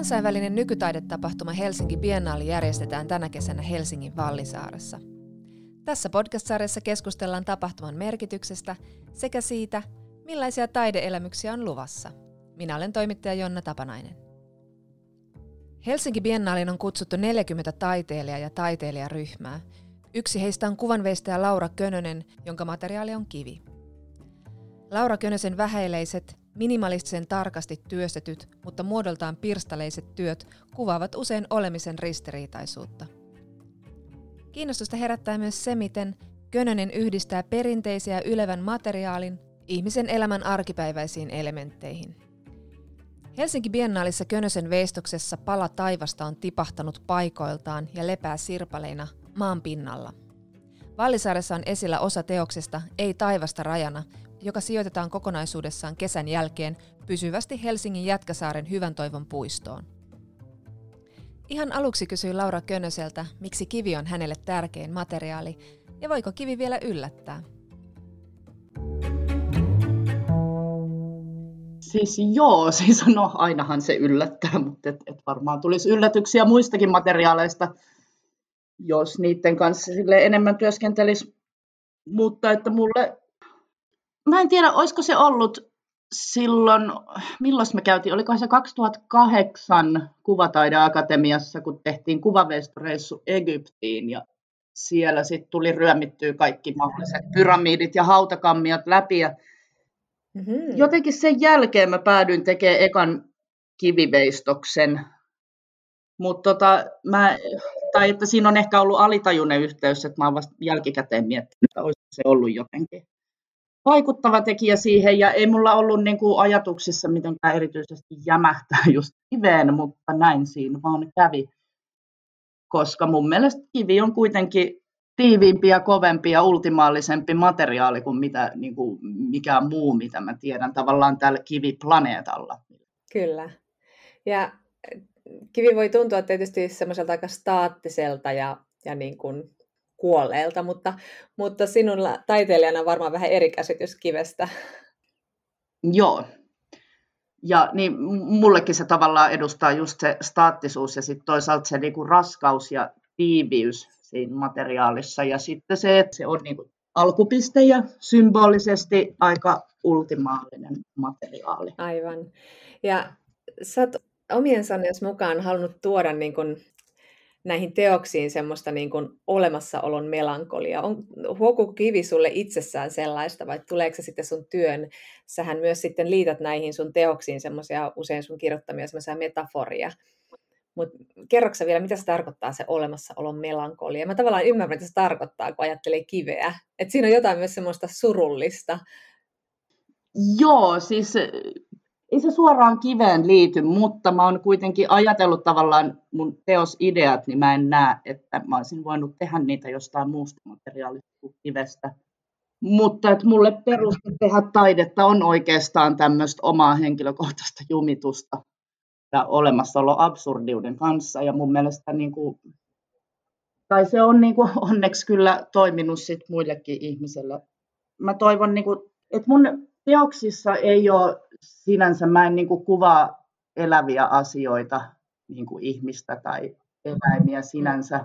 Kansainvälinen nykytaidetapahtuma Helsinki Biennaali järjestetään tänä kesänä Helsingin Vallisaaressa. Tässä podcast-sarjassa keskustellaan tapahtuman merkityksestä sekä siitä, millaisia taideelämyksiä on luvassa. Minä olen toimittaja Jonna Tapanainen. Helsinki Biennaalin on kutsuttu 40 taiteilija- ja taiteilijaryhmää. Yksi heistä on kuvanveistäjä Laura Könönen, jonka materiaali on kivi. Laura Könösen vähäileiset, Minimalistisen tarkasti työstetyt, mutta muodoltaan pirstaleiset työt kuvaavat usein olemisen ristiriitaisuutta. Kiinnostusta herättää myös se, miten Könönen yhdistää perinteisiä ylevän materiaalin ihmisen elämän arkipäiväisiin elementteihin. Helsinki Biennaalissa Könösen veistoksessa pala taivasta on tipahtanut paikoiltaan ja lepää sirpaleina maan pinnalla. Vallisaaressa on esillä osa teoksesta Ei taivasta rajana, joka sijoitetaan kokonaisuudessaan kesän jälkeen pysyvästi Helsingin Jätkäsaaren Hyvän toivon puistoon. Ihan aluksi kysyi Laura Könöseltä, miksi kivi on hänelle tärkein materiaali ja voiko kivi vielä yllättää. Siis joo, siis no ainahan se yllättää, mutta et, et varmaan tulisi yllätyksiä muistakin materiaaleista, jos niiden kanssa sille enemmän työskentelisi. Mutta että mulle mä en tiedä, olisiko se ollut silloin, milloin me käytiin, olikohan se 2008 Kuvataideakatemiassa, kun tehtiin kuvavestoreissu Egyptiin ja siellä sitten tuli ryömittyä kaikki mahdolliset pyramidit ja hautakammiot läpi ja mm-hmm. jotenkin sen jälkeen mä päädyin tekemään ekan kiviveistoksen, mutta tota, mä, tai että siinä on ehkä ollut alitajuinen yhteys, että mä oon vasta jälkikäteen miettinyt, että olisi se ollut jotenkin vaikuttava tekijä siihen ja ei mulla ollut niin kuin ajatuksissa mitenkään erityisesti jämähtää just kiveen, mutta näin siinä vaan kävi. Koska mun mielestä kivi on kuitenkin tiiviimpi ja kovempi ja ultimaalisempi materiaali kuin mitä, niin kuin mikään muu, mitä mä tiedän tavallaan tällä kiviplaneetalla. Kyllä. Ja kivi voi tuntua tietysti semmoiselta aika staattiselta ja, ja niin kuin kuolleelta, mutta, mutta sinulla taiteilijana on varmaan vähän eri käsitys kivestä. Joo. Ja niin mullekin se tavallaan edustaa just se staattisuus ja sitten toisaalta se niinku raskaus ja tiiviys siinä materiaalissa. Ja sitten se, että se on niinku alkupiste ja symbolisesti aika ultimaalinen materiaali. Aivan. Ja sä oot omien sanojen mukaan halunnut tuoda niin kun näihin teoksiin semmoista niin kuin olemassaolon melankolia. On, huokuuko kivi sulle itsessään sellaista vai tuleeko se sitten sun työn? Sähän myös sitten liität näihin sun teoksiin semmoisia usein sun kirjoittamia semmoisia metaforia. Mutta kerroksä vielä, mitä se tarkoittaa se olemassaolon melankolia? Mä tavallaan ymmärrän, mitä se tarkoittaa, kun ajattelee kiveä. Että siinä on jotain myös semmoista surullista. Joo, siis ei se suoraan kiveen liity, mutta mä oon kuitenkin ajatellut tavallaan mun teosideat, niin mä en näe, että mä olisin voinut tehdä niitä jostain muusta materiaalista kuin kivestä. Mutta että mulle peruste tehdä taidetta on oikeastaan tämmöistä omaa henkilökohtaista jumitusta ja olemassaolo absurdiuden kanssa. Ja mun mielestä niin kuin, tai se on niin kuin onneksi kyllä toiminut sit muillekin ihmisille. Mä toivon, niin kuin, että mun teoksissa ei ole sinänsä mä en niin kuin kuvaa eläviä asioita, niin kuin ihmistä tai eläimiä sinänsä,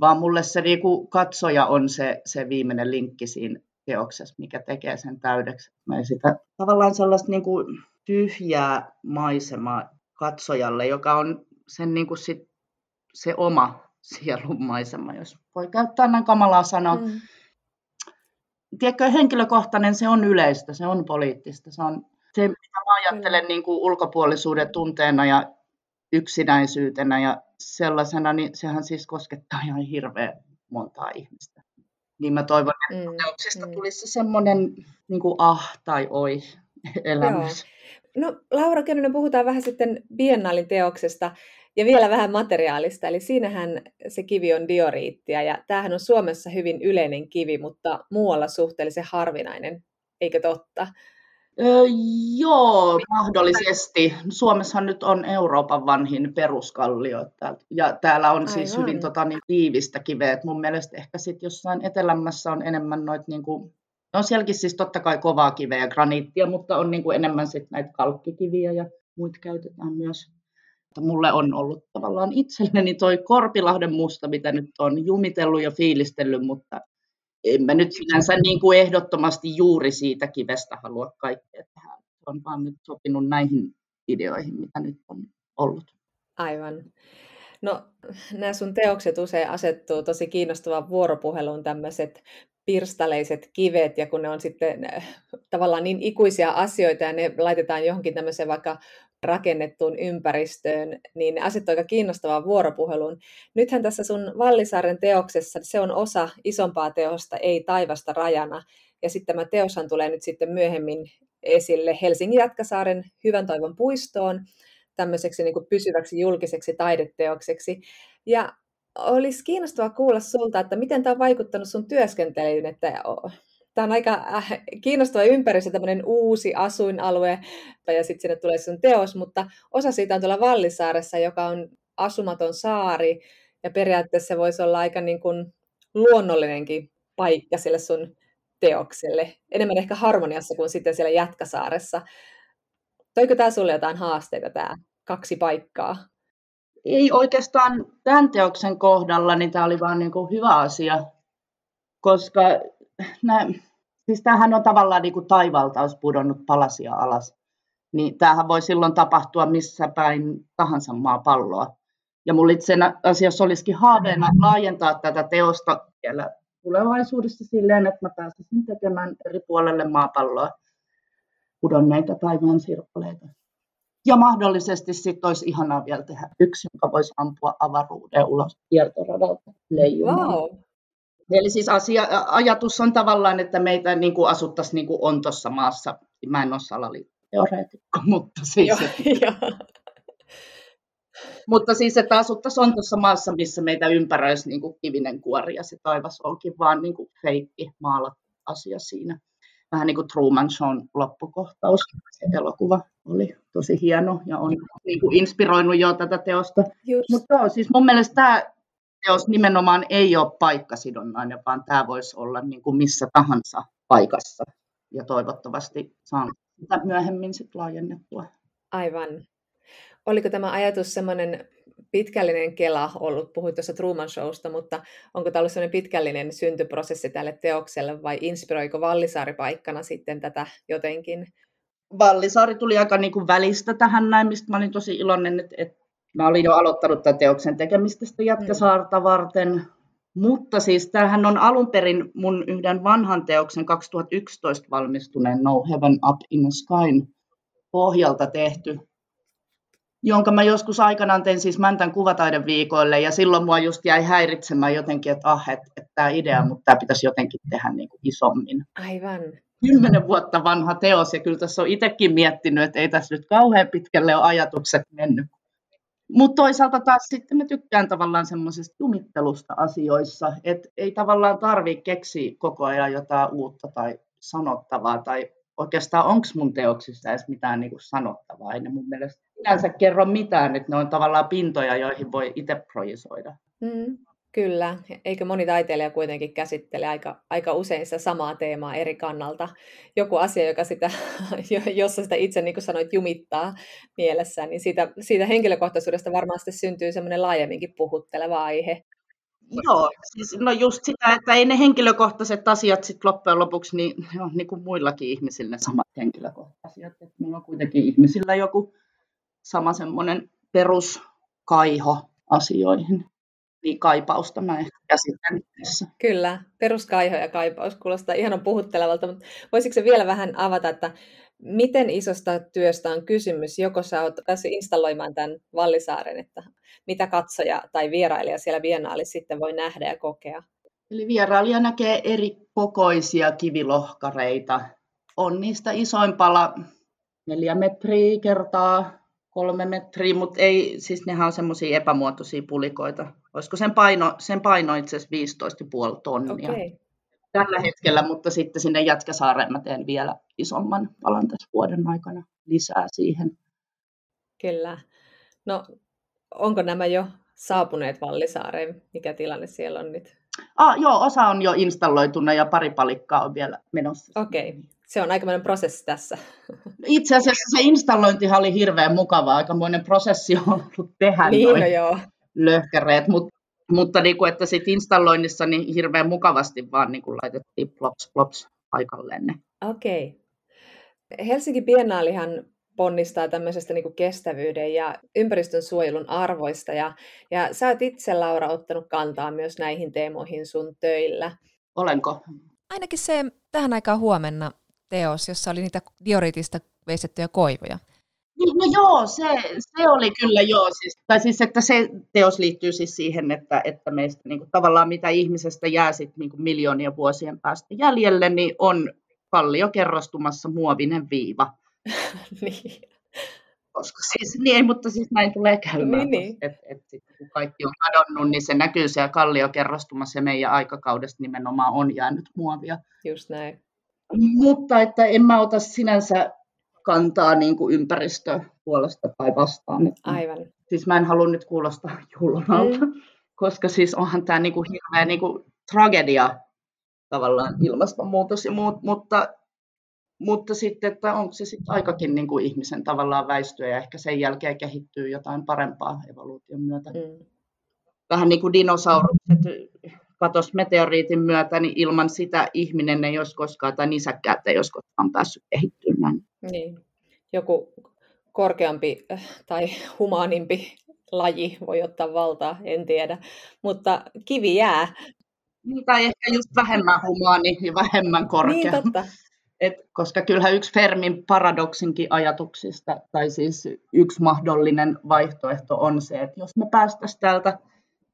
vaan mulle se niin kuin katsoja on se, se viimeinen linkki siinä teoksessa, mikä tekee sen täydeksi. Mä sitä tavallaan sellaista niin kuin tyhjää maisemaa katsojalle, joka on sen niin kuin sit, se oma sielun maisema, jos voi käyttää näin kamalaa sanoa. Mm. Tiedätkö, henkilökohtainen, se on yleistä, se on poliittista, se on se, mitä mä ajattelen niin kuin ulkopuolisuuden tunteena ja yksinäisyytenä ja sellaisena, niin sehän siis koskettaa ihan hirveän montaa ihmistä. Niin mä toivon, että mm, teoksista mm. tulisi semmoinen niin kuin ah tai oi elämys. Joo. No Laura Könönen, puhutaan vähän sitten Biennaalin teoksesta ja vielä vähän materiaalista. Eli siinähän se kivi on dioriittia ja tämähän on Suomessa hyvin yleinen kivi, mutta muualla suhteellisen harvinainen, eikö totta? Öö, joo, mahdollisesti. Suomessahan nyt on Euroopan vanhin peruskallio, ja täällä on siis Aivan. hyvin tota, niin, tiivistä kiveä. Et mun mielestä ehkä sitten jossain etelämässä on enemmän noita, niin kuin, no sielläkin siis totta kai kovaa kiveä ja graniittia, mutta on niin kuin enemmän sitten näitä kalkkikiviä ja muita käytetään myös. Mulle on ollut tavallaan itselleni toi Korpilahden musta, mitä nyt on jumitellut ja fiilistellyt, mutta en mä nyt sinänsä niin kuin ehdottomasti juuri siitä kivestä halua kaikkea tehdä. On vaan nyt sopinut näihin ideoihin, mitä nyt on ollut. Aivan. No, nämä sun teokset usein asettuu tosi kiinnostavan vuoropuheluun tämmöiset pirstaleiset kivet, ja kun ne on sitten äh, tavallaan niin ikuisia asioita, ja ne laitetaan johonkin tämmöiseen vaikka rakennettuun ympäristöön, niin ne asettuu aika kiinnostavaan vuoropuheluun. Nythän tässä sun Vallisaaren teoksessa se on osa isompaa teosta, ei taivasta rajana, ja sitten tämä teoshan tulee nyt sitten myöhemmin esille Helsingin Jätkäsaaren Hyvän toivon puistoon, tämmöiseksi niin pysyväksi julkiseksi taideteokseksi. Ja olisi kiinnostavaa kuulla sulta, että miten tämä on vaikuttanut sun työskentelyyn, että tämä on aika äh, kiinnostava ympäristö, tämmöinen uusi asuinalue, ja sitten sinne tulee sun teos, mutta osa siitä on tuolla Vallisaaressa, joka on asumaton saari, ja periaatteessa se voisi olla aika niin kuin luonnollinenkin paikka sille sun teokselle, enemmän ehkä harmoniassa kuin sitten siellä Jätkäsaaressa. Toiko tämä sulle jotain haasteita, tämä kaksi paikkaa? Ei oikeastaan tämän teoksen kohdalla, niin tämä oli vaan niin kuin hyvä asia, koska nämä, siis tämähän on tavallaan niin kuin taivalta olisi pudonnut palasia alas. Niin tämähän voi silloin tapahtua missä päin tahansa maapalloa. Ja mulla itse asiassa olisikin haaveena laajentaa tätä teosta vielä tulevaisuudessa silleen, että mä pääsisin tekemään eri puolelle maapalloa pudonneita taivaan sirpaleita. Ja mahdollisesti sitten olisi ihanaa vielä tehdä yksi, joka voisi ampua avaruuden ulos kiertoradalta leijumaan. Wow. Eli siis asia, ajatus on tavallaan, että meitä niin kuin asuttaisiin niin kuin on tuossa maassa. Mä en ole salaliittoteoreetikko, mutta siis... Joo, jo. Mutta siis, että asuttaisiin on tuossa maassa, missä meitä ympäröisi niin kuin kivinen kuori ja se taivas onkin vaan niin kuin feikki maalattu asia siinä vähän niin kuin Truman Shown loppukohtaus. Se elokuva oli tosi hieno ja on niin kuin inspiroinut jo tätä teosta. Mutta siis mun mielestä tämä teos nimenomaan ei ole paikkasidonnainen, vaan tämä voisi olla niin kuin missä tahansa paikassa. Ja toivottavasti saan sitä myöhemmin sitten laajennettua. Aivan. Oliko tämä ajatus semmoinen pitkällinen kela ollut, puhuit tuossa Truman Showsta, mutta onko tämä ollut sellainen pitkällinen syntyprosessi tälle teokselle vai inspiroiko Vallisaari paikkana sitten tätä jotenkin? Vallisaari tuli aika niin kuin välistä tähän näin, mistä mä olin tosi iloinen, että, että mä olin jo aloittanut tämän teoksen tekemistä sitä Jätkäsaarta mm. varten, mutta siis tämähän on alun perin mun yhden vanhan teoksen 2011 valmistuneen No Heaven Up in the Sky pohjalta tehty jonka mä joskus aikanaan tein siis Mäntän kuvataideviikoille, ja silloin mua just jäi häiritsemään jotenkin, että ah, että et tämä idea, mutta tämä pitäisi jotenkin tehdä niin kuin isommin. Aivan. Kymmenen vuotta vanha teos, ja kyllä tässä on itsekin miettinyt, että ei tässä nyt kauhean pitkälle ole ajatukset mennyt. Mutta toisaalta taas sitten mä tykkään tavallaan semmoisesta jumittelusta asioissa, että ei tavallaan tarvitse keksiä koko ajan jotain uutta tai sanottavaa tai oikeastaan onko mun teoksissa edes mitään niin kuin sanottavaa. Ei ne mun mielestä sinänsä kerro mitään, että ne on tavallaan pintoja, joihin voi itse projisoida. Mm, kyllä, eikö moni taiteilija kuitenkin käsittele aika, aika usein sitä samaa teemaa eri kannalta. Joku asia, joka sitä, jossa sitä itse, niin kuin sanoit, jumittaa mielessään, niin siitä, siitä henkilökohtaisuudesta varmasti syntyy semmoinen laajemminkin puhutteleva aihe. Joo, siis no just sitä, että ei ne henkilökohtaiset asiat sit loppujen lopuksi, niin, on niin kuin muillakin ihmisillä samat henkilökohtaiset asiat. Meillä on kuitenkin ihmisillä joku sama semmoinen peruskaiho asioihin. Niin kaipausta mä ehkä käsitän tässä. Kyllä, peruskaiho ja kaipaus kuulostaa ihan puhuttelevalta, mutta voisitko se vielä vähän avata, että miten isosta työstä on kysymys? Joko sä oot päässyt installoimaan tämän Vallisaaren, että mitä katsoja tai vierailija siellä biennaalissa sitten voi nähdä ja kokea? Eli vierailija näkee eri kokoisia kivilohkareita. On niistä isoimpala neljä metriä kertaa kolme metriä, mutta ei, siis nehän on semmoisia epämuotoisia pulikoita. Olisiko sen paino, sen paino itse asiassa 15,5 tonnia okay. tällä hetkellä, mutta sitten sinne Jätkäsaareen mä teen vielä isomman palan tässä vuoden aikana lisää siihen. Kyllä. No, onko nämä jo saapuneet Vallisaareen? Mikä tilanne siellä on nyt? Ah, joo, osa on jo installoituna ja pari palikkaa on vielä menossa. Okei, okay. Se on aikamoinen prosessi tässä. Itse asiassa se installointihan oli hirveän mukava, aikamoinen prosessi on ollut tehdä niin, no joo. löhkäreet, mutta mutta niin kuin, että sit installoinnissa niin hirveän mukavasti vaan niin kuin laitettiin plops plops paikalleen ne. Okei. Okay. Helsinki Biennaalihan ponnistaa tämmöisestä niin kuin kestävyyden ja ympäristön suojelun arvoista. Ja, ja sä oot itse, Laura, ottanut kantaa myös näihin teemoihin sun töillä. Olenko? Ainakin se tähän aikaan huomenna teos, jossa oli niitä dioritista veistettyjä koivuja. Niin, no joo, se, se oli kyllä joo. Siis, tai siis, että se teos liittyy siis siihen, että, että meistä niin kuin, tavallaan mitä ihmisestä jää sit, niin kuin miljoonien vuosien päästä jäljelle, niin on kallio kerrostumassa muovinen viiva. niin. Koska siis, niin ei, mutta siis näin tulee käymään. Niin, niin. Et, et, sit, kun kaikki on kadonnut, niin se näkyy siellä kallio kerrostumassa ja meidän aikakaudesta nimenomaan on jäänyt muovia. Just näin. Mutta että en mä ota sinänsä kantaa niin kuin ympäristöpuolesta tai vastaan. Että, Aivan. Siis mä en halua nyt kuulostaa julmalta, mm. koska siis onhan tämä niin kuin hirveä niin kuin tragedia tavallaan ilmastonmuutos ja muut, mutta, mutta sitten, että onko se sitten aikakin niin kuin ihmisen tavallaan väistyä ja ehkä sen jälkeen kehittyy jotain parempaa evoluution myötä. Mm. Vähän niin kuin dinosaurukset katos meteoriitin myötä, niin ilman sitä ihminen ei olisi koskaan, tai nisäkkäät ei olisi koskaan päässyt kehittymään. Niin. Joku korkeampi äh, tai humaanimpi laji voi ottaa valtaa, en tiedä. Mutta kivi jää. Niin, tai ehkä just vähemmän humaani ja vähemmän korkea. Niin, totta. Et, koska kyllähän yksi Fermin paradoksinkin ajatuksista, tai siis yksi mahdollinen vaihtoehto on se, että jos me päästäisiin täältä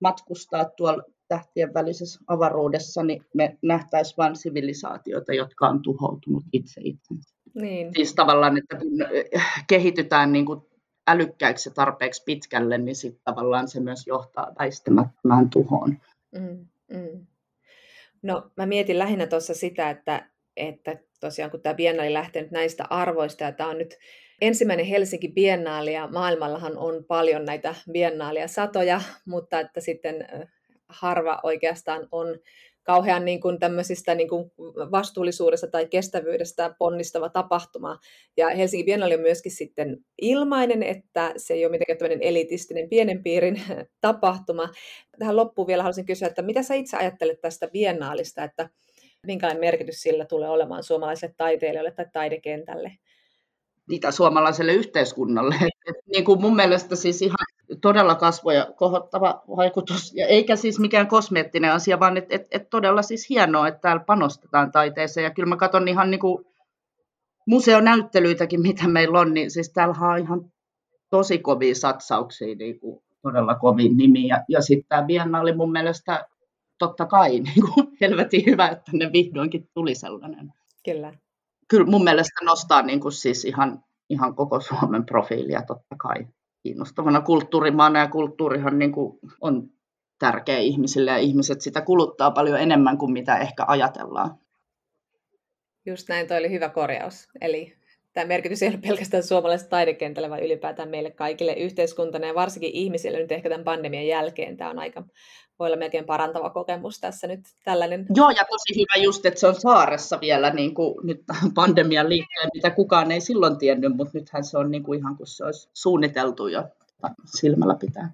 matkustaa tuolla tähtien välisessä avaruudessa, niin me nähtäisiin vain sivilisaatioita, jotka on tuhoutunut itse itsensä. Niin. Siis tavallaan, että kun kehitytään niin kuin älykkäiksi tarpeeksi pitkälle, niin sitten tavallaan se myös johtaa väistämättömään tuhoon. Mm, mm. No mä mietin lähinnä tuossa sitä, että, että tosiaan kun tämä biennaali lähtenyt näistä arvoista, ja tämä on nyt ensimmäinen Helsinki biennaali, ja maailmallahan on paljon näitä biennaalia satoja, mutta että sitten harva oikeastaan on kauhean niin kuin tämmöisistä niin kuin vastuullisuudesta tai kestävyydestä ponnistava tapahtuma. Ja Helsingin Biennale on myöskin sitten ilmainen, että se ei ole mitenkään tämmöinen elitistinen pienen piirin tapahtuma. Tähän loppuun vielä haluaisin kysyä, että mitä sä itse ajattelet tästä biennaalista, että minkälainen merkitys sillä tulee olemaan suomalaisille taiteilijoille tai taidekentälle? Mitä suomalaiselle yhteiskunnalle. niin kuin mun mielestä siis ihan todella kasvoja kohottava vaikutus, ja eikä siis mikään kosmeettinen asia, vaan että et, et todella siis hienoa, että täällä panostetaan taiteeseen, ja kyllä mä katson ihan niin kuin museonäyttelyitäkin, mitä meillä on, niin siis täällä on ihan tosi kovia satsauksia, niin kuin todella kovin nimi, ja, ja sitten tämä Biennaali mun mielestä totta kai niin kuin helvetin hyvä, että ne vihdoinkin tuli sellainen. Kyllä. Kyllä mun mielestä nostaa niin kuin siis ihan, ihan koko Suomen profiilia totta kai kiinnostavana kulttuurimaana ja kulttuurihan niin kuin on tärkeä ihmisille ja ihmiset sitä kuluttaa paljon enemmän kuin mitä ehkä ajatellaan. Just näin, toi oli hyvä korjaus. Eli tämä merkitys ei ole pelkästään suomalaiselle taidekentälle, vaan ylipäätään meille kaikille yhteiskuntana ja varsinkin ihmisille nyt ehkä tämän pandemian jälkeen. Tämä on aika, voi olla melkein parantava kokemus tässä nyt tällainen. Joo, ja tosi hyvä just, että se on saaressa vielä niin kuin nyt pandemian liittyen, mitä kukaan ei silloin tiennyt, mutta nythän se on niin kuin ihan kuin se olisi suunniteltu jo silmällä pitää.